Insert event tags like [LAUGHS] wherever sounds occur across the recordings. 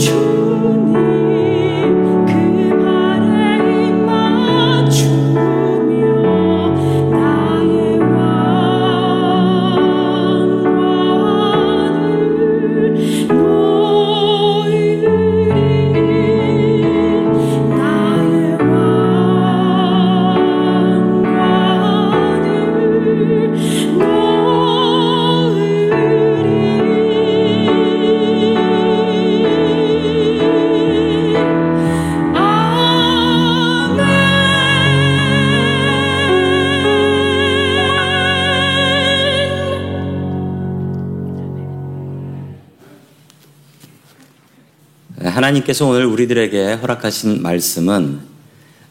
You. 하나님께서 오늘 우리들에게 허락하신 말씀은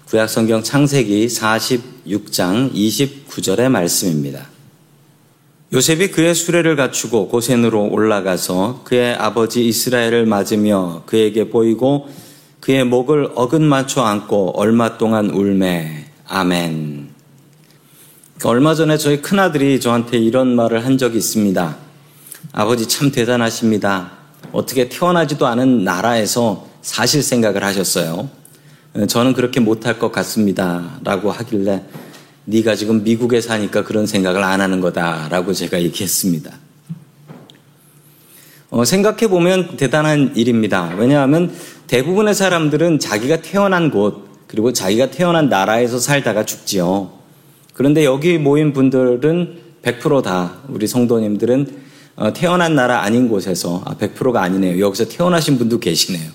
구약성경 창세기 46장 29절의 말씀입니다. 요셉이 그의 수레를 갖추고 고센으로 올라가서 그의 아버지 이스라엘을 맞으며 그에게 보이고 그의 목을 어긋 맞춰 안고 얼마 동안 울매 아멘. 얼마 전에 저희 큰아들이 저한테 이런 말을 한 적이 있습니다. 아버지 참 대단하십니다. 어떻게 태어나지도 않은 나라에서 사실 생각을 하셨어요. 저는 그렇게 못할 것 같습니다. 라고 하길래 네가 지금 미국에 사니까 그런 생각을 안 하는 거다라고 제가 얘기했습니다. 어, 생각해 보면 대단한 일입니다. 왜냐하면 대부분의 사람들은 자기가 태어난 곳 그리고 자기가 태어난 나라에서 살다가 죽지요. 그런데 여기 모인 분들은 100%다 우리 성도님들은 어, 태어난 나라 아닌 곳에서 아, 100%가 아니네요. 여기서 태어나신 분도 계시네요.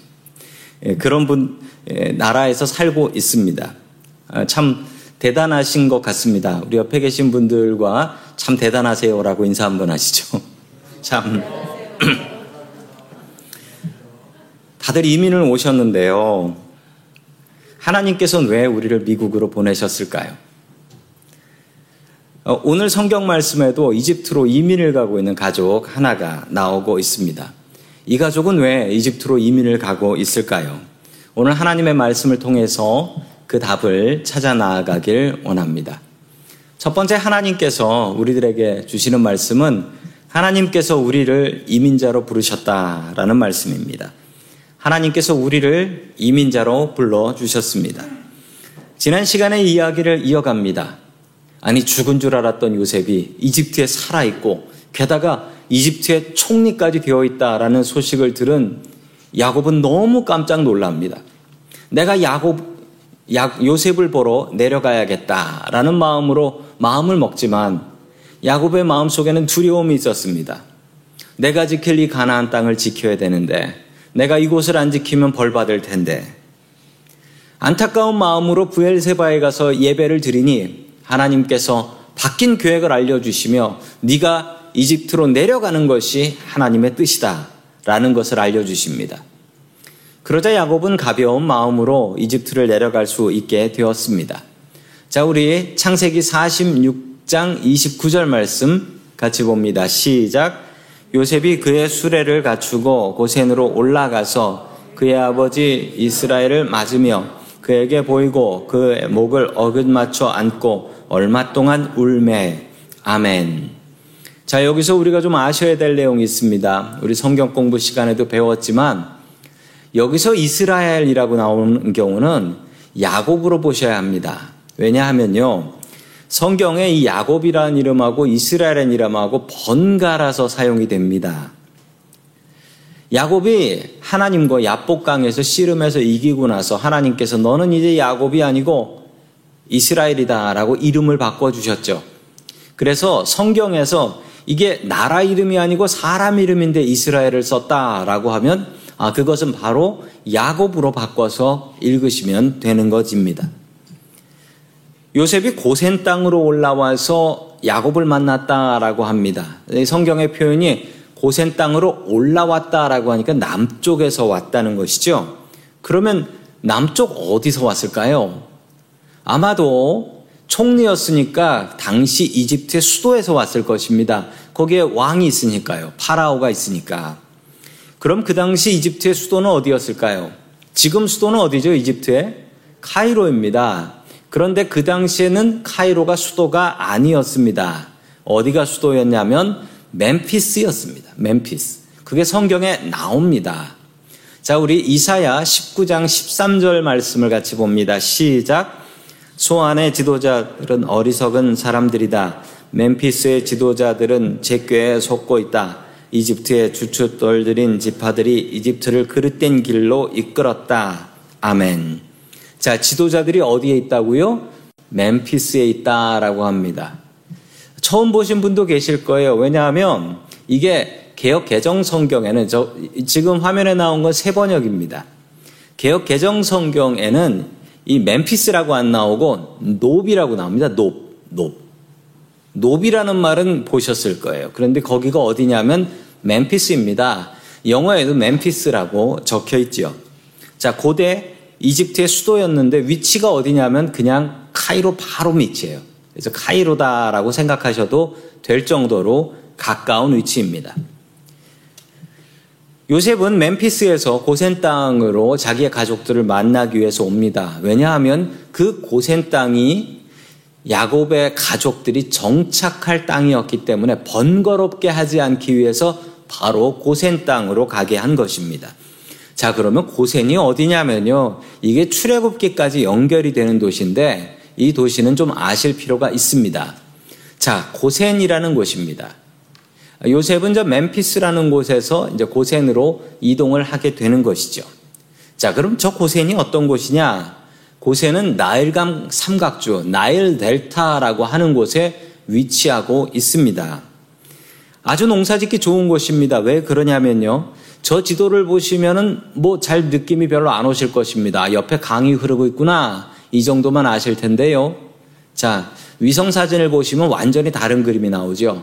예, 그런 분 예, 나라에서 살고 있습니다. 아, 참 대단하신 것 같습니다. 우리 옆에 계신 분들과 참 대단하세요라고 인사 한번 하시죠. [LAUGHS] 참. [CLEARS THROAT] 다들 이민을 오셨는데요. 하나님께서는 왜 우리를 미국으로 보내셨을까요? 어, 오늘 성경 말씀에도 이집트로 이민을 가고 있는 가족 하나가 나오고 있습니다. 이 가족은 왜 이집트로 이민을 가고 있을까요? 오늘 하나님의 말씀을 통해서 그 답을 찾아 나아가길 원합니다. 첫 번째 하나님께서 우리들에게 주시는 말씀은 하나님께서 우리를 이민자로 부르셨다라는 말씀입니다. 하나님께서 우리를 이민자로 불러주셨습니다. 지난 시간에 이야기를 이어갑니다. 아니, 죽은 줄 알았던 요셉이 이집트에 살아 있고, 게다가 이집트의 총리까지 되어 있다라는 소식을 들은 야곱은 너무 깜짝 놀랍니다. 내가 야곱 요셉을 보러 내려가야겠다라는 마음으로 마음을 먹지만 야곱의 마음 속에는 두려움이 있었습니다. 내가 지킬 이 가나안 땅을 지켜야 되는데 내가 이곳을 안 지키면 벌 받을 텐데 안타까운 마음으로 부엘세바에 가서 예배를 드리니 하나님께서 바뀐 계획을 알려주시며 네가 이집트로 내려가는 것이 하나님의 뜻이다 라는 것을 알려주십니다. 그러자 야곱은 가벼운 마음으로 이집트를 내려갈 수 있게 되었습니다. 자, 우리 창세기 46장 29절 말씀 같이 봅니다. 시작. 요셉이 그의 수레를 갖추고 고센으로 올라가서 그의 아버지 이스라엘을 맞으며 그에게 보이고 그의 목을 어긋 맞춰 안고 얼마 동안 울매. 아멘. 자, 여기서 우리가 좀 아셔야 될 내용이 있습니다. 우리 성경 공부 시간에도 배웠지만 여기서 이스라엘이라고 나오는 경우는 야곱으로 보셔야 합니다. 왜냐하면요. 성경에 이 야곱이라는 이름하고 이스라엘이라는 이름하고 번갈아서 사용이 됩니다. 야곱이 하나님과 야복강에서 씨름해서 이기고 나서 하나님께서 너는 이제 야곱이 아니고 이스라엘이다라고 이름을 바꿔주셨죠. 그래서 성경에서 이게 나라 이름이 아니고 사람 이름인데 이스라엘을 썼다라고 하면 아, 그것은 바로 야곱으로 바꿔서 읽으시면 되는 것입니다. 요셉이 고센 땅으로 올라와서 야곱을 만났다라고 합니다. 성경의 표현이 고센 땅으로 올라왔다라고 하니까 남쪽에서 왔다는 것이죠. 그러면 남쪽 어디서 왔을까요? 아마도 총리였으니까 당시 이집트의 수도에서 왔을 것입니다. 거기에 왕이 있으니까요. 파라오가 있으니까. 그럼 그 당시 이집트의 수도는 어디였을까요? 지금 수도는 어디죠? 이집트의? 카이로입니다. 그런데 그 당시에는 카이로가 수도가 아니었습니다. 어디가 수도였냐면 멤피스였습니다. 멤피스. 그게 성경에 나옵니다. 자, 우리 이사야 19장 13절 말씀을 같이 봅니다. 시작. 소안의 지도자들은 어리석은 사람들이다. 멤피스의 지도자들은 제 꾀에 속고 있다. 이집트의 주춧돌들인 지파들이 이집트를 그릇된 길로 이끌었다. 아멘. 자, 지도자들이 어디에 있다고요? 멤피스에 있다라고 합니다. 처음 보신 분도 계실 거예요. 왜냐하면 이게 개역 개정 성경에는 저 지금 화면에 나온 건 새 번역입니다. 개역 개정 성경에는 이 멤피스라고 안 나오고 놉이라고 나옵니다. 노, 노. 노비라는 말은 보셨을 거예요. 그런데 거기가 어디냐면 멤피스입니다. 영어에도 멤피스라고 적혀 있죠. 자, 고대 이집트의 수도였는데 위치가 어디냐면 그냥 카이로 바로 밑이에요. 그래서 카이로다라고 생각하셔도 될 정도로 가까운 위치입니다. 요셉은 멤피스에서 고센 땅으로 자기의 가족들을 만나기 위해서 옵니다. 왜냐하면 그 고센 땅이 야곱의 가족들이 정착할 땅이었기 때문에 번거롭게 하지 않기 위해서 바로 고센 땅으로 가게 한 것입니다. 자, 그러면 고센이 어디냐면요. 이게 출애굽기까지 연결이 되는 도시인데 이 도시는 좀 아실 필요가 있습니다. 자, 고센이라는 곳입니다. 요셉은 저 멤피스라는 곳에서 이제 고센으로 이동을 하게 되는 것이죠. 자, 그럼 저 고센이 어떤 곳이냐? 고센은 나일강 삼각주, 나일 델타라고 하는 곳에 위치하고 있습니다. 아주 농사짓기 좋은 곳입니다. 왜 그러냐면요. 저 지도를 보시면은 뭐 잘 느낌이 별로 안 오실 것입니다. 옆에 강이 흐르고 있구나. 이 정도만 아실 텐데요. 자, 위성 사진을 보시면 완전히 다른 그림이 나오죠.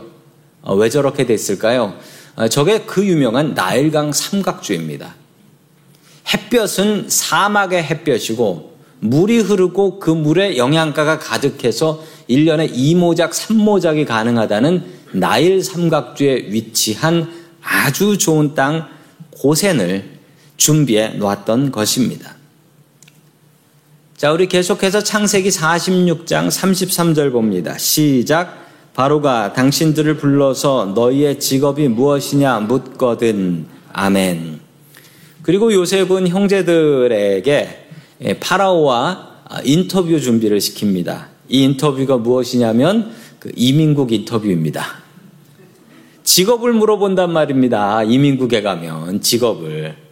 어, 왜 저렇게 됐을까요? 어, 저게 그 유명한 나일강 삼각주입니다. 햇볕은 사막의 햇볕이고 물이 흐르고 그 물에 영양가가 가득해서 1년에 2모작, 3모작이 가능하다는 나일 삼각주에 위치한 아주 좋은 땅 고센을 준비해 놓았던 것입니다. 자, 우리 계속해서 창세기 46장 33절 봅니다. 시작. 바로가 당신들을 불러서 너희의 직업이 무엇이냐 묻거든. 아멘. 그리고 요셉은 형제들에게 파라오와 인터뷰 준비를 시킵니다. 이 인터뷰가 무엇이냐면 그 이민국 인터뷰입니다. 직업을 물어본단 말입니다. 이민국에 가면 직업을.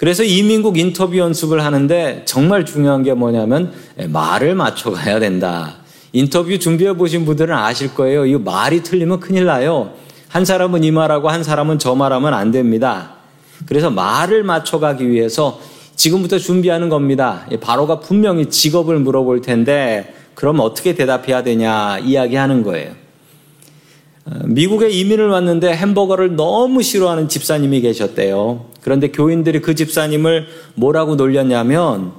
그래서 이민국 인터뷰 연습을 하는데 정말 중요한 게 뭐냐면 말을 맞춰가야 된다. 인터뷰 준비해 보신 분들은 아실 거예요. 이 말이 틀리면 큰일 나요. 한 사람은 이 말하고 한 사람은 저 말하면 안 됩니다. 그래서 말을 맞춰가기 위해서 지금부터 준비하는 겁니다. 바로가 분명히 직업을 물어볼 텐데 그럼 어떻게 대답해야 되냐 이야기하는 거예요. 어, 미국에 이민을 왔는데 햄버거를 너무 싫어하는 집사님이 계셨대요. 그런데 교인들이 그 집사님을 뭐라고 놀렸냐면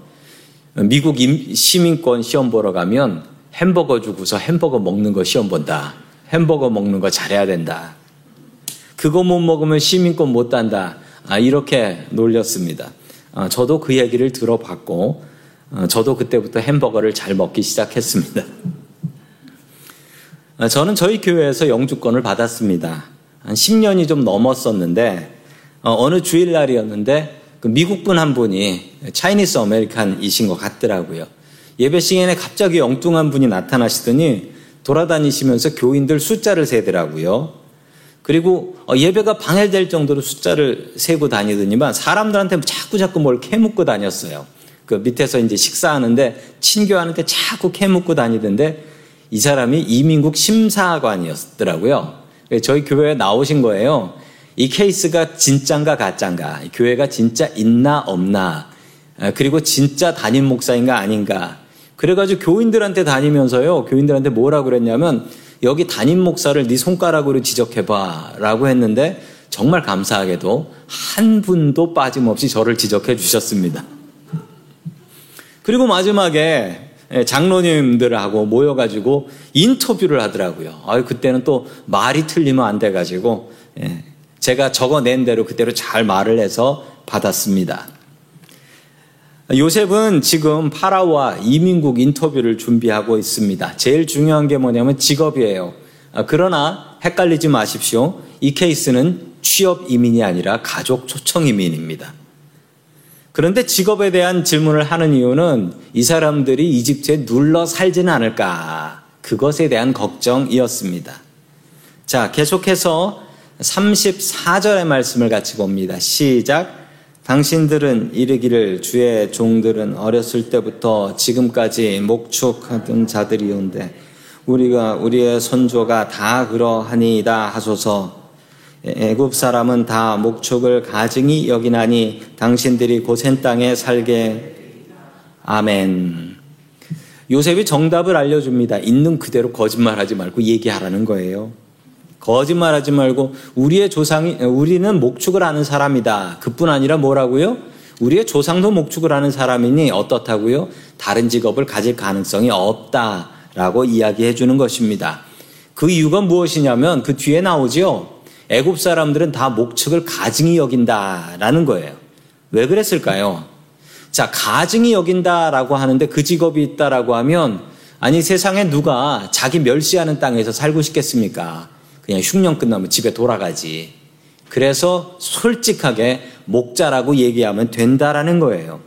미국 시민권 시험 보러 가면 햄버거 주고서 햄버거 먹는 거 시험 본다. 햄버거 먹는 거 잘해야 된다. 그거 못 먹으면 시민권 못 단다. 아, 이렇게 놀렸습니다. 아, 저도 그 얘기를 들어봤고, 아, 저도 그때부터 햄버거를 잘 먹기 시작했습니다. 아, 저는 저희 교회에서 영주권을 받았습니다. 한 10년이 좀 넘었었는데, 어, 느 주일날이었는데, 그 미국 분 한 분이 차이니스 아메리칸이신 것 같더라고요. 예배 시간에 갑자기 엉뚱한 분이 나타나시더니 돌아다니시면서 교인들 숫자를 세더라고요. 그리고 어, 예배가 방해될 정도로 숫자를 세고 다니더니만 사람들한테 자꾸 자꾸 뭘 캐묻고 다녔어요. 그 밑에서 이제 식사하는데 친교하는데 자꾸 캐묻고 다니던데 이 사람이 이민국 심사관이었더라고요. 저희 교회에 나오신 거예요. 이 케이스가 진짠가 가짠가, 교회가 진짜 있나 없나, 그리고 진짜 담임 목사인가 아닌가, 그래가지고 교인들한테 다니면서요, 교인들한테 뭐라 그랬냐면, 여기 담임 목사를 네 손가락으로 지적해봐. 라고 했는데, 정말 감사하게도 한 분도 빠짐없이 저를 지적해 주셨습니다. 그리고 마지막에 장로님들하고 모여가지고 인터뷰를 하더라고요. 아 그때는 또 말이 틀리면 안 돼가지고, 예, 제가 적어낸 대로 그대로 잘 말을 해서 받았습니다. 요셉은 지금 파라오와 이민국 인터뷰를 준비하고 있습니다. 제일 중요한 게 뭐냐면 직업이에요. 아, 그러나 헷갈리지 마십시오. 이 케이스는 취업 이민이 아니라 가족 초청 이민입니다. 그런데 직업에 대한 질문을 하는 이유는 이 사람들이 이집트에 눌러 살지는 않을까. 그것에 대한 걱정이었습니다. 자, 계속해서 34절의 말씀을 같이 봅니다. 시작. 당신들은 이르기를 주의 종들은 어렸을 때부터 지금까지 목축하던 자들이온데 우리가 우리의 선조가 다 그러하니이다 하소서 애굽 사람은 다 목축을 가증히 여기나니 당신들이 고센 땅에 살게 아멘. 요셉이 정답을 알려줍니다. 있는 그대로 거짓말하지 말고 얘기하라는 거예요. 거짓말하지 말고 우리의 조상이 우리는 목축을 하는 사람이다. 그뿐 아니라 뭐라고요? 우리의 조상도 목축을 하는 사람이니 어떻다고요? 다른 직업을 가질 가능성이 없다라고 이야기해 주는 것입니다. 그 이유가 무엇이냐면 그 뒤에 나오지요. 애굽 사람들은 다 목축을 가증히 여긴다라는 거예요. 왜 그랬을까요? 자, 가증히 여긴다라고 하는데 그 직업이 있다라고 하면 아니 세상에 누가 자기 멸시하는 땅에서 살고 싶겠습니까? 그냥 흉년 끝나면 집에 돌아가지. 그래서 솔직하게 목자라고 얘기하면 된다라는 거예요.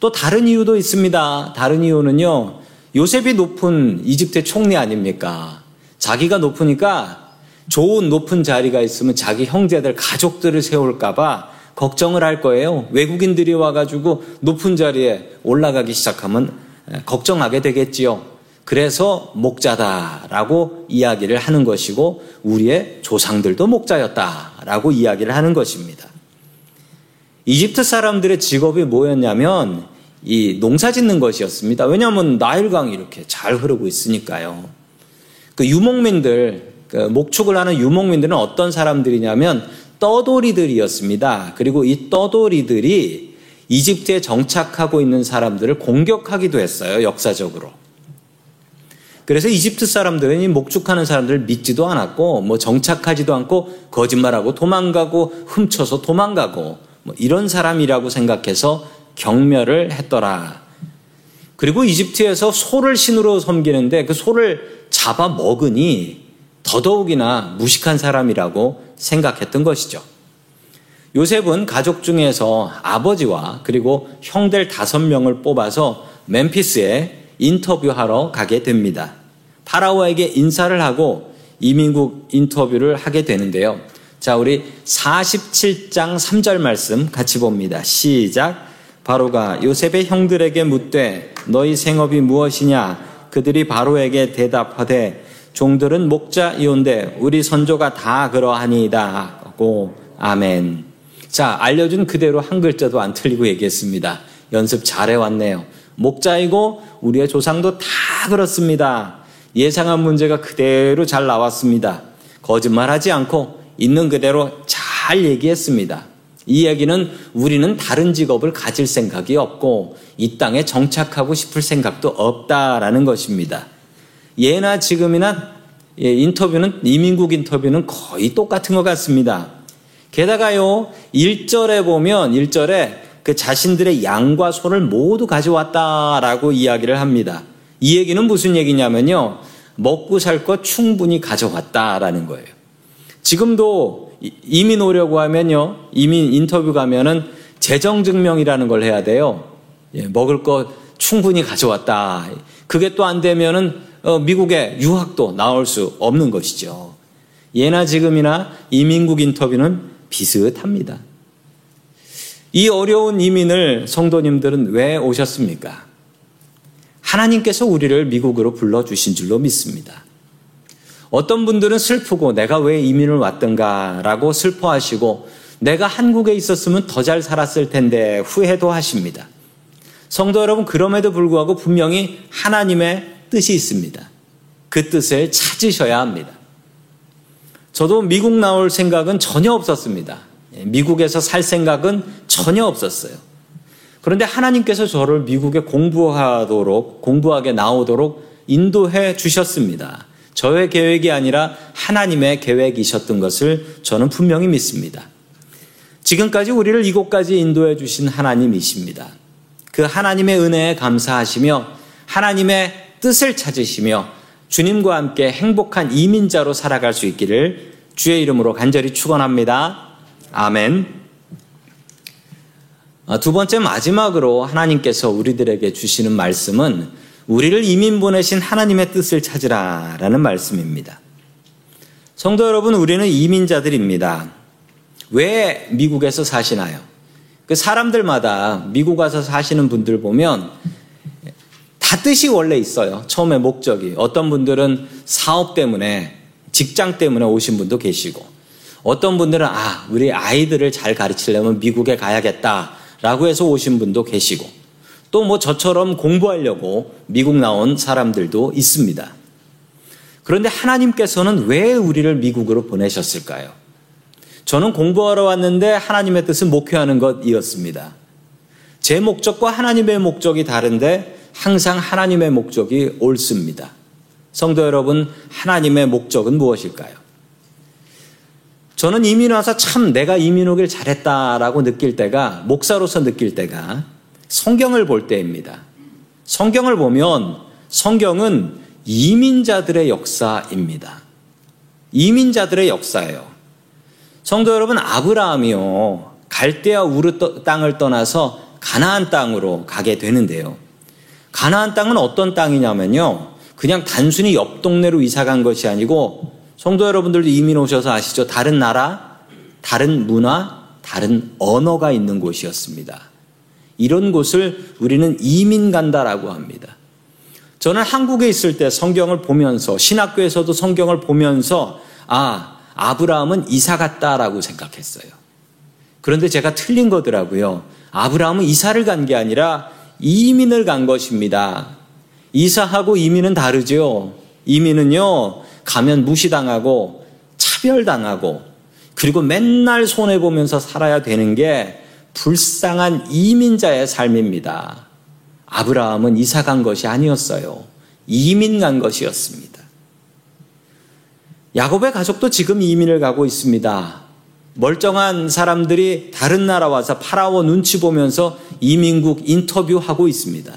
또 다른 이유도 있습니다. 다른 이유는요. 요셉이 높은 이집트의 총리 아닙니까? 자기가 높으니까 좋은 높은 자리가 있으면 자기 형제들, 가족들을 세울까봐 걱정을 할 거예요. 외국인들이 와가지고 높은 자리에 올라가기 시작하면 걱정하게 되겠지요. 그래서 목자다라고 이야기를 하는 것이고 우리의 조상들도 목자였다라고 이야기를 하는 것입니다. 이집트 사람들의 직업이 뭐였냐면 이 농사 짓는 것이었습니다. 왜냐하면 나일강이 이렇게 잘 흐르고 있으니까요. 그 유목민들, 그 목축을 하는 유목민들은 어떤 사람들이냐면 떠돌이들이었습니다. 그리고 이 떠돌이들이 이집트에 정착하고 있는 사람들을 공격하기도 했어요, 역사적으로. 그래서 이집트 사람들은 이 목축하는 사람들을 믿지도 않았고, 뭐 정착하지도 않고, 거짓말하고 도망가고, 훔쳐서 도망가고, 뭐 이런 사람이라고 생각해서 경멸을 했더라. 그리고 이집트에서 소를 신으로 섬기는데 그 소를 잡아 먹으니 더더욱이나 무식한 사람이라고 생각했던 것이죠. 요셉은 가족 중에서 아버지와 그리고 형들 다섯 명을 뽑아서 멤피스에 인터뷰하러 가게 됩니다. 파라오에게 인사를 하고 이민국 인터뷰를 하게 되는데요. 자, 우리 47장 3절 말씀 같이 봅니다. 시작. 바로가 요셉의 형들에게 묻되 너희 생업이 무엇이냐? 그들이 바로에게 대답하되 종들은 목자이온데 우리 선조가 다 그러하니이다. 고 아멘. 자, 알려준 그대로 한 글자도 안 틀리고 얘기했습니다. 연습 잘해 왔네요. 목자이고 우리의 조상도 다 그렇습니다. 예상한 문제가 그대로 잘 나왔습니다. 거짓말하지 않고 있는 그대로 잘 얘기했습니다. 이 얘기는 우리는 다른 직업을 가질 생각이 없고 이 땅에 정착하고 싶을 생각도 없다라는 것입니다. 예나 지금이나 예, 인터뷰는 이민국 인터뷰는 거의 똑같은 것 같습니다. 게다가요 1절에 보면 1절에 그 자신들의 양과 소를 모두 가져왔다라고 이야기를 합니다. 이 얘기는 무슨 얘기냐면요. 먹고 살 것 충분히 가져왔다라는 거예요. 지금도 이민 오려고 하면요. 이민 인터뷰 가면은 재정 증명이라는 걸 해야 돼요. 예, 먹을 것 충분히 가져왔다. 그게 또 안 되면은 어, 미국에 유학도 나올 수 없는 것이죠. 예나 지금이나 이민국 인터뷰는 비슷합니다. 이 어려운 이민을 성도님들은 왜 오셨습니까? 하나님께서 우리를 미국으로 불러주신 줄로 믿습니다. 어떤 분들은 슬프고 내가 왜 이민을 왔던가라고 슬퍼하시고 내가 한국에 있었으면 더 잘 살았을 텐데 후회도 하십니다. 성도 여러분, 그럼에도 불구하고 분명히 하나님의 뜻이 있습니다. 그 뜻을 찾으셔야 합니다. 저도 미국 나올 생각은 전혀 없었습니다. 예, 미국에서 살 생각은 전혀 없었어요. 그런데 하나님께서 저를 미국에 공부하도록, 공부하게 나오도록 인도해 주셨습니다. 저의 계획이 아니라 하나님의 계획이셨던 것을 저는 분명히 믿습니다. 지금까지 우리를 이곳까지 인도해 주신 하나님이십니다. 그 하나님의 은혜에 감사하시며 하나님의 뜻을 찾으시며 주님과 함께 행복한 이민자로 살아갈 수 있기를 주의 이름으로 간절히 축원합니다. 아멘. 아, 두 번째 마지막으로 하나님께서 우리들에게 주시는 말씀은 우리를 이민 보내신 하나님의 뜻을 찾으라라는 말씀입니다. 성도 여러분, 우리는 이민자들입니다. 왜 미국에서 사시나요? 그 사람들마다 미국 와서 사시는 분들 보면 다 뜻이 원래 있어요. 처음에 목적이. 어떤 분들은 사업 때문에, 직장 때문에 오신 분도 계시고, 어떤 분들은 아, 우리 아이들을 잘 가르치려면 미국에 가야겠다 라고 해서 오신 분도 계시고, 또 뭐 저처럼 공부하려고 미국 나온 사람들도 있습니다. 그런데 하나님께서는 왜 우리를 미국으로 보내셨을까요? 저는 공부하러 왔는데 하나님의 뜻은 목회하는 것이었습니다. 제 목적과 하나님의 목적이 다른데 항상 하나님의 목적이 옳습니다. 성도 여러분, 하나님의 목적은 무엇일까요? 저는 이민 와서 참 내가 이민 오길 잘했다라고 느낄 때가, 목사로서 느낄 때가 성경을 볼 때입니다. 성경을 보면 성경은 이민자들의 역사입니다. 이민자들의 역사예요. 성도 여러분, 아브라함이요. 갈대아 우르 땅을 떠나서 가나안 땅으로 가게 되는데요. 가나안 땅은 어떤 땅이냐면요. 그냥 단순히 옆 동네로 이사 간 것이 아니고 성도 여러분들도 이민 오셔서 아시죠? 다른 나라, 다른 문화, 다른 언어가 있는 곳이었습니다. 이런 곳을 우리는 이민 간다라고 합니다. 저는 한국에 있을 때 성경을 보면서 신학교에서도 성경을 보면서 아, 아브라함은 이사 갔다라고 생각했어요. 그런데 제가 틀린 거더라고요. 아브라함은 이사를 간 게 아니라 이민을 간 것입니다. 이사하고 이민은 다르죠. 이민은요, 가면 무시당하고 차별당하고 그리고 맨날 손해보면서 살아야 되는 게 불쌍한 이민자의 삶입니다. 아브라함은 이사 간 것이 아니었어요. 이민 간 것이었습니다. 야곱의 가족도 지금 이민을 가고 있습니다. 멀쩡한 사람들이 다른 나라 와서 파라오 눈치 보면서 이민국 인터뷰하고 있습니다.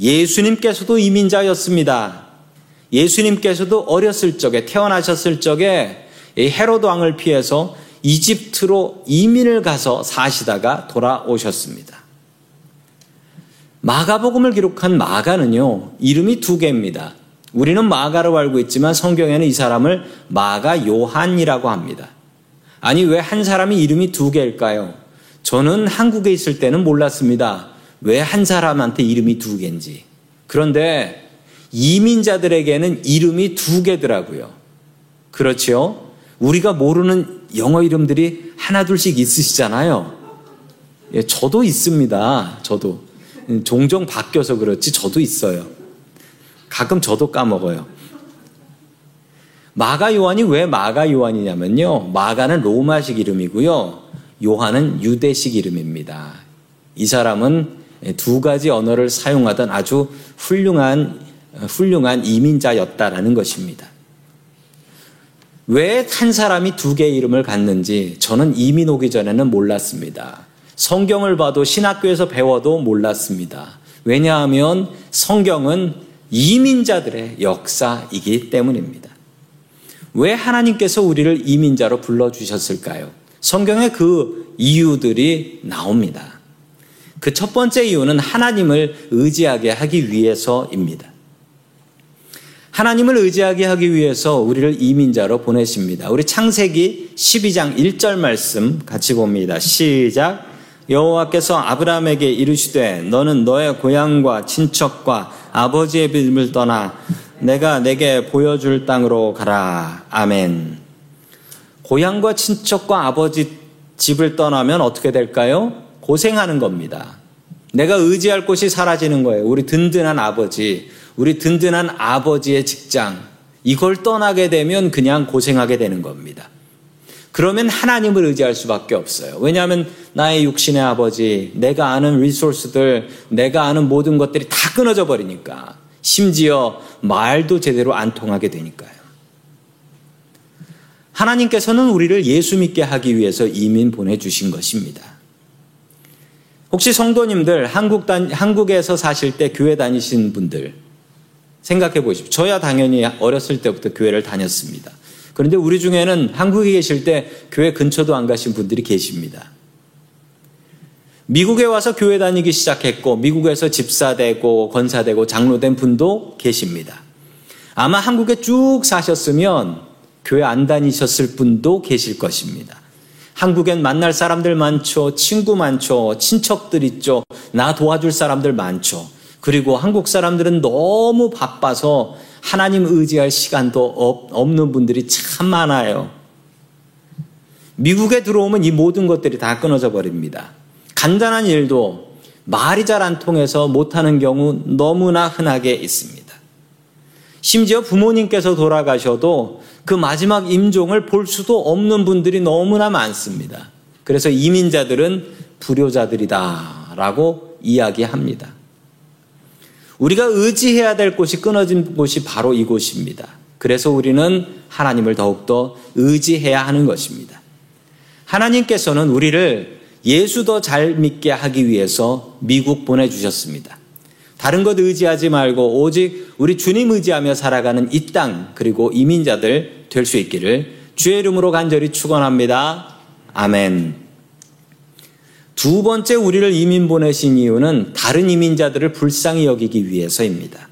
예수님께서도 이민자였습니다. 예수님께서도 어렸을 적에 태어나셨을 적에 헤로드 왕을 피해서 이집트로 이민을 가서 사시다가 돌아오셨습니다. 마가복음을 기록한 마가는요, 이름이 두 개입니다. 우리는 마가로 알고 있지만 성경에는 이 사람을 마가 요한이라고 합니다. 아니, 왜 한 사람이 이름이 두 개일까요? 저는 한국에 있을 때는 몰랐습니다. 왜 한 사람한테 이름이 두 개인지. 그런데 이민자들에게는 이름이 두 개더라고요. 그렇죠? 우리가 모르는 영어 이름들이 하나둘씩 있으시잖아요. 예, 저도 있습니다. 저도. 종종 바뀌어서 그렇지 저도 있어요. 가끔 저도 까먹어요. 마가 요한이 왜 마가 요한이냐면요. 마가는 로마식 이름이고요. 요한은 유대식 이름입니다. 이 사람은 두 가지 언어를 사용하던 아주 훌륭한 훌륭한 이민자였다라는 것입니다. 왜 한 사람이 두 개의 이름을 갖는지 저는 이민 오기 전에는 몰랐습니다. 성경을 봐도 신학교에서 배워도 몰랐습니다. 왜냐하면 성경은 이민자들의 역사이기 때문입니다. 왜 하나님께서 우리를 이민자로 불러주셨을까요? 성경에 그 이유들이 나옵니다. 그 첫 번째 이유는 하나님을 의지하게 하기 위해서입니다. 하나님을 의지하게 하기 위해서 우리를 이민자로 보내십니다. 우리 창세기 12장 1절 말씀 같이 봅니다. 시작. 여호와께서 아브라함에게 이르시되 너는 너의 고향과 친척과 아버지의 집을 떠나 내가 내게 보여줄 땅으로 가라. 아멘. 고향과 친척과 아버지 집을 떠나면 어떻게 될까요? 고생하는 겁니다. 내가 의지할 곳이 사라지는 거예요. 우리 든든한 아버지, 우리 든든한 아버지의 직장, 이걸 떠나게 되면 그냥 고생하게 되는 겁니다. 그러면 하나님을 의지할 수밖에 없어요. 왜냐하면 나의 육신의 아버지, 내가 아는 리소스들, 내가 아는 모든 것들이 다 끊어져 버리니까. 심지어 말도 제대로 안 통하게 되니까요. 하나님께서는 우리를 예수 믿게 하기 위해서 이민 보내주신 것입니다. 혹시 성도님들, 한국 단, 한국에서 사실 때 교회 다니신 분들, 생각해 보십시오. 저야 당연히 어렸을 때부터 교회를 다녔습니다. 그런데 우리 중에는 한국에 계실 때 교회 근처도 안 가신 분들이 계십니다. 미국에 와서 교회 다니기 시작했고 미국에서 집사되고 권사되고 장로된 분도 계십니다. 아마 한국에 쭉 사셨으면 교회 안 다니셨을 분도 계실 것입니다. 한국엔 만날 사람들 많죠. 친구 많죠. 친척들 있죠. 나 도와줄 사람들 많죠. 그리고 한국 사람들은 너무 바빠서 하나님 의지할 시간도 없는 분들이 참 많아요. 미국에 들어오면 이 모든 것들이 다 끊어져 버립니다. 간단한 일도 말이 잘 안 통해서 못하는 경우 너무나 흔하게 있습니다. 심지어 부모님께서 돌아가셔도 그 마지막 임종을 볼 수도 없는 분들이 너무나 많습니다. 그래서 이민자들은 불효자들이다 라고 이야기합니다. 우리가 의지해야 될 곳이 끊어진 곳이 바로 이곳입니다. 그래서 우리는 하나님을 더욱더 의지해야 하는 것입니다. 하나님께서는 우리를 예수 더 잘 믿게 하기 위해서 미국 보내주셨습니다. 다른 것 의지하지 말고 오직 우리 주님 의지하며 살아가는 이 땅 그리고 이민자들 될 수 있기를 주의 이름으로 간절히 축원합니다. 아멘. 두 번째 우리를 이민 보내신 이유는 다른 이민자들을 불쌍히 여기기 위해서입니다.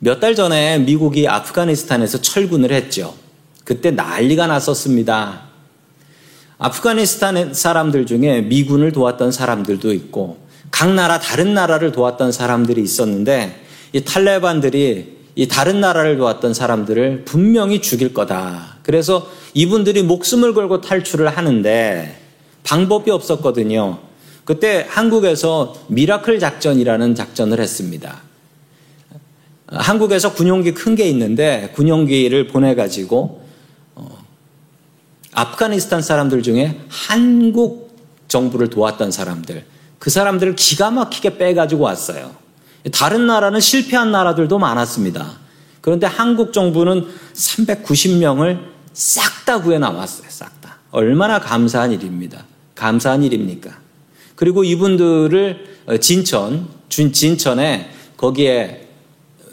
몇 달 전에 미국이 아프가니스탄에서 철군을 했죠. 그때 난리가 났었습니다. 아프가니스탄 사람들 중에 미군을 도왔던 사람들도 있고 각 나라 다른 나라를 도왔던 사람들이 있었는데 이 탈레반들이 이 다른 나라를 도왔던 사람들을 분명히 죽일 거다. 그래서 이분들이 목숨을 걸고 탈출을 하는데 방법이 없었거든요. 그때 한국에서 미라클 작전이라는 작전을 했습니다. 한국에서 군용기 큰 게 있는데 군용기를 보내가지고 어, 아프가니스탄 사람들 중에 한국 정부를 도왔던 사람들, 그 사람들을 기가 막히게 빼가지고 왔어요. 다른 나라는 실패한 나라들도 많았습니다. 그런데 한국 정부는 390명을 싹 다 구해 나왔어요. 싹 다. 얼마나 감사한 일입니다. 감사한 일입니까? 그리고 이분들을 어, 진천, 진천에 거기에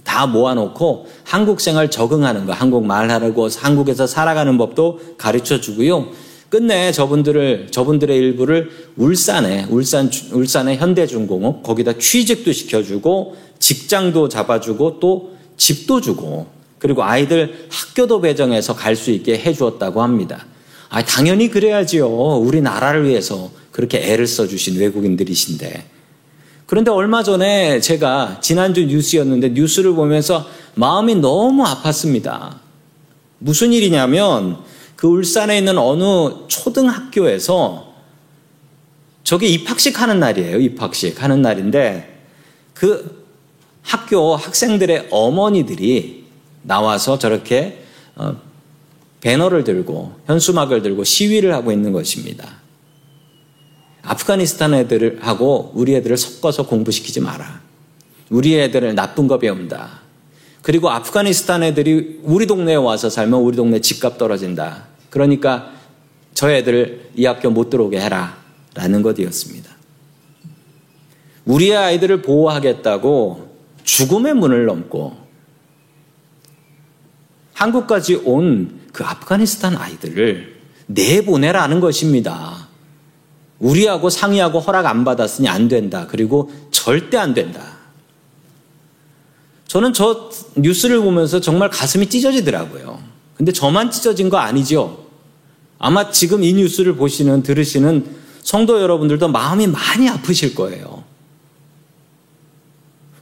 다 모아놓고 한국 생활 적응하는 거, 한국 말하고 한국에서 살아가는 법도 가르쳐 주고요. 끝내 저분들을 저분들의 일부를 울산에 울산 울산의 현대중공업 거기다 취직도 시켜주고 직장도 잡아주고 또 집도 주고 그리고 아이들 학교도 배정해서 갈 수 있게 해주었다고 합니다. 아, 당연히 그래야지요. 우리 나라를 위해서 그렇게 애를 써주신 외국인들이신데. 그런데 얼마 전에 제가 지난주 뉴스였는데 뉴스를 보면서 마음이 너무 아팠습니다. 무슨 일이냐면 그 울산에 있는 어느 초등학교에서 저게 입학식 하는 날이에요. 입학식 하는 날인데 그 학교 학생들의 어머니들이 나와서 저렇게 어, 배너를 들고 현수막을 들고 시위를 하고 있는 것입니다. 아프가니스탄 애들하고 우리 애들을 섞어서 공부시키지 마라. 우리 애들을 나쁜 거 배운다. 그리고 아프가니스탄 애들이 우리 동네에 와서 살면 우리 동네 집값 떨어진다. 그러니까 저 애들을 이 학교 못 들어오게 해라. 라는 것이었습니다. 우리의 아이들을 보호하겠다고 죽음의 문을 넘고 한국까지 온 그 아프가니스탄 아이들을 내보내라는 것입니다. 우리하고 상의하고 허락 안 받았으니 안 된다. 그리고 절대 안 된다. 저는 저 뉴스를 보면서 정말 가슴이 찢어지더라고요. 근데 저만 찢어진 거 아니죠? 아마 지금 이 뉴스를 보시는, 들으시는 성도 여러분들도 마음이 많이 아프실 거예요.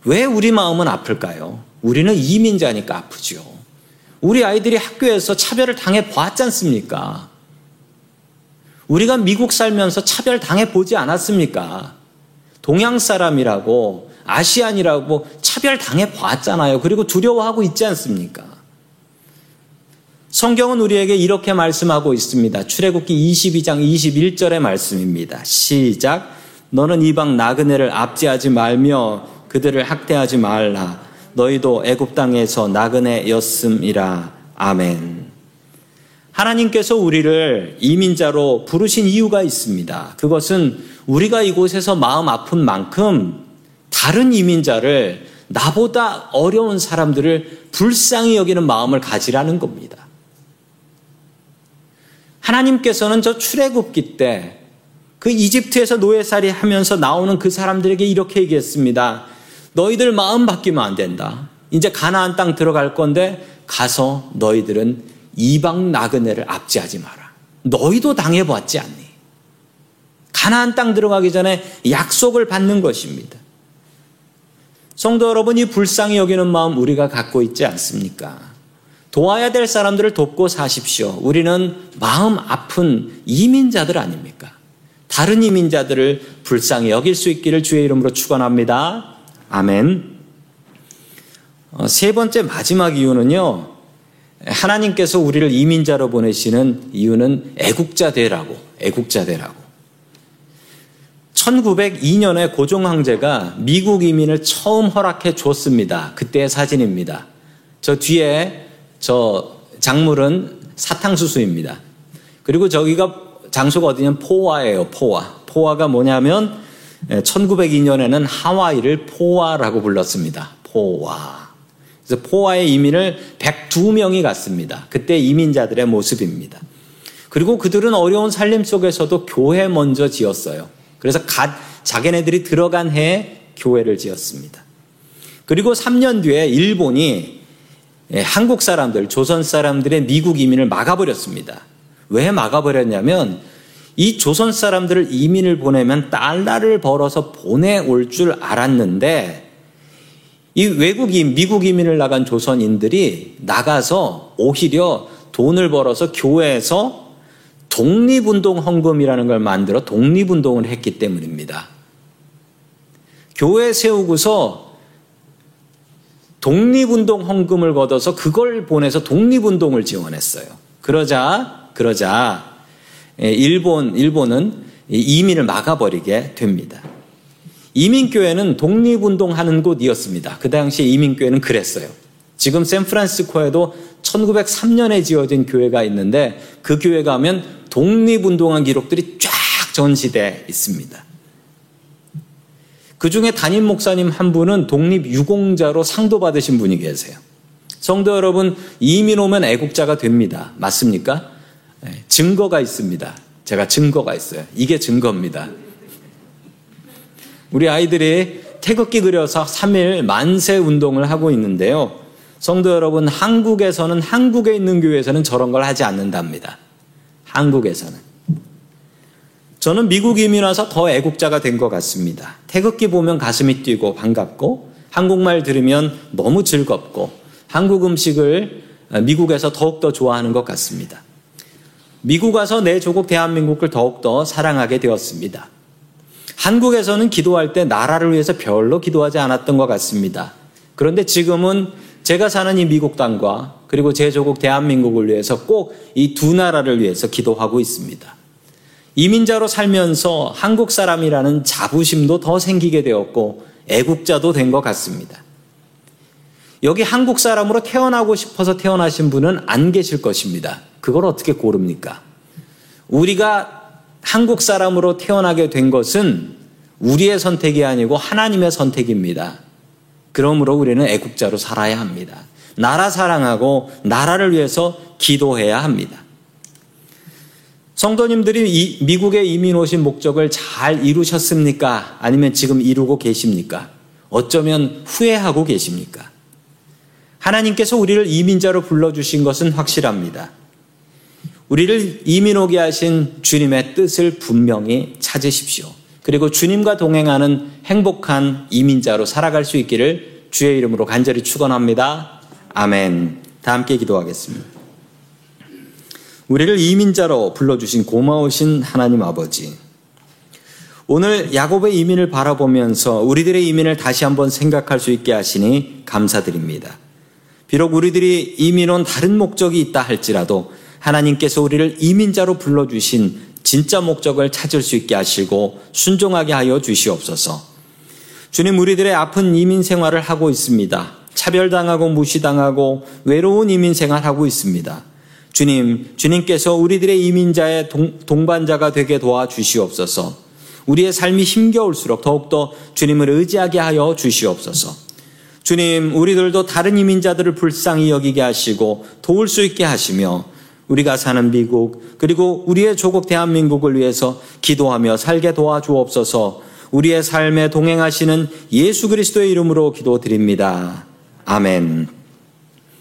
왜 우리 마음은 아플까요? 우리는 이민자니까 아프죠. 우리 아이들이 학교에서 차별을 당해 보았지 않습니까? 우리가 미국 살면서 차별 당해 보지 않았습니까? 동양 사람이라고 아시안이라고 차별 당해 보았잖아요. 그리고 두려워하고 있지 않습니까? 성경은 우리에게 이렇게 말씀하고 있습니다. 출애굽기 22장 21절의 말씀입니다. 시작. 너는 이방 나그네를 압제하지 말며 그들을 학대하지 말라. 너희도 애굽 땅에서 나그네였음이라. 아멘. 하나님께서 우리를 이민자로 부르신 이유가 있습니다. 그것은 우리가 이곳에서 마음 아픈 만큼 다른 이민자를 나보다 어려운 사람들을 불쌍히 여기는 마음을 가지라는 겁니다. 하나님께서는 저 출애굽기 때 그 이집트에서 노예살이 하면서 나오는 그 사람들에게 이렇게 얘기했습니다. 너희들 마음 바뀌면 안 된다. 이제 가나안 땅 들어갈 건데 가서 너희들은 이방 나그네를 압제하지 마라. 너희도 당해 보았지 않니? 가나안 땅 들어가기 전에 약속을 받는 것입니다. 성도 여러분이 불쌍히 여기는 마음 우리가 갖고 있지 않습니까? 도와야 될 사람들을 돕고 사십시오. 우리는 마음 아픈 이민자들 아닙니까? 다른 이민자들을 불쌍히 여길 수 있기를 주의 이름으로 축원합니다. 아멘. 어, 세 번째 마지막 이유는요. 하나님께서 우리를 이민자로 보내시는 이유는 애국자 되라고, 애국자 되라고. 1902년에 고종 황제가 미국 이민을 처음 허락해 줬습니다. 그때의 사진입니다. 저 뒤에 저 작물은 사탕수수입니다. 그리고 저기가 장소가 어디냐면 포화예요, 포화. 포화가 뭐냐면 1902년에는 하와이를 포화라고 불렀습니다. 포화. 그래서 포화의 이민을 102명이 갔습니다. 그때 이민자들의 모습입니다. 그리고 그들은 어려운 살림 속에서도 교회 먼저 지었어요. 그래서 갓 자기네들이 들어간 해에 교회를 지었습니다. 그리고 3년 뒤에 일본이 예, 한국 사람들, 조선 사람들의 미국 이민을 막아버렸습니다. 왜 막아버렸냐면 이 조선 사람들을 이민을 보내면 달러를 벌어서 보내올 줄 알았는데 이 외국인, 미국 이민을 나간 조선인들이 나가서 오히려 돈을 벌어서 교회에서 독립운동 헌금이라는 걸 만들어 독립운동을 했기 때문입니다. 교회 세우고서 독립운동 헌금을 걷어서 그걸 보내서 독립운동을 지원했어요. 그러자, 그러자, 예, 일본, 일본은 이민을 막아버리게 됩니다. 이민교회는 독립운동 하는 곳이었습니다. 그 당시에 이민교회는 그랬어요. 지금 샌프란시스코에도 1903년에 지어진 교회가 있는데 그 교회 가면 독립운동한 기록들이 쫙 전시돼 있습니다. 그 중에 담임 목사님 한 분은 독립 유공자로 상도 받으신 분이 계세요. 성도 여러분, 이민 오면 애국자가 됩니다. 맞습니까? 네, 증거가 있습니다. 제가 증거가 있어요. 이게 증거입니다. 우리 아이들이 태극기 그려서 3일 만세 운동을 하고 있는데요. 성도 여러분, 한국에서는 한국에 있는 교회에서는 저런 걸 하지 않는답니다. 한국에서는. 저는 미국 이민 와서 더 애국자가 된 것 같습니다. 태극기 보면 가슴이 뛰고 반갑고 한국말 들으면 너무 즐겁고 한국 음식을 미국에서 더욱더 좋아하는 것 같습니다. 미국 와서 내 조국 대한민국을 더욱더 사랑하게 되었습니다. 한국에서는 기도할 때 나라를 위해서 별로 기도하지 않았던 것 같습니다. 그런데 지금은 제가 사는 이 미국 땅과 그리고 제 조국 대한민국을 위해서 꼭 이 두 나라를 위해서 기도하고 있습니다. 이민자로 살면서 한국 사람이라는 자부심도 더 생기게 되었고 애국자도 된 것 같습니다. 여기 한국 사람으로 태어나고 싶어서 태어나신 분은 안 계실 것입니다. 그걸 어떻게 고릅니까? 우리가 한국 사람으로 태어나게 된 것은 우리의 선택이 아니고 하나님의 선택입니다. 그러므로 우리는 애국자로 살아야 합니다. 나라 사랑하고 나라를 위해서 기도해야 합니다. 성도님들이 미국에 이민 오신 목적을 잘 이루셨습니까? 아니면 지금 이루고 계십니까? 어쩌면 후회하고 계십니까? 하나님께서 우리를 이민자로 불러주신 것은 확실합니다. 우리를 이민 오게 하신 주님의 뜻을 분명히 찾으십시오. 그리고 주님과 동행하는 행복한 이민자로 살아갈 수 있기를 주의 이름으로 간절히 축원합니다. 아멘. 다 함께 기도하겠습니다. 우리를 이민자로 불러주신 고마우신 하나님 아버지. 오늘 야곱의 이민을 바라보면서 우리들의 이민을 다시 한번 생각할 수 있게 하시니 감사드립니다. 비록 우리들이 이민 온 다른 목적이 있다 할지라도 하나님께서 우리를 이민자로 불러주신 진짜 목적을 찾을 수 있게 하시고 순종하게 하여 주시옵소서. 주님, 우리들의 아픈 이민 생활을 하고 있습니다. 차별당하고 무시당하고 외로운 이민 생활하고 있습니다. 주님, 주님께서 우리들의 이민자의 동, 반자가 되게 도와주시옵소서. 우리의 삶이 힘겨울수록 더욱더 주님을 의지하게 하여 주시옵소서. 주님, 우리들도 다른 이민자들을 불쌍히 여기게 하시고 도울 수 있게 하시며 우리가 사는 미국 그리고 우리의 조국 대한민국을 위해서 기도하며 살게 도와주옵소서. 우리의 삶에 동행하시는 예수 그리스도의 이름으로 기도드립니다. 아멘.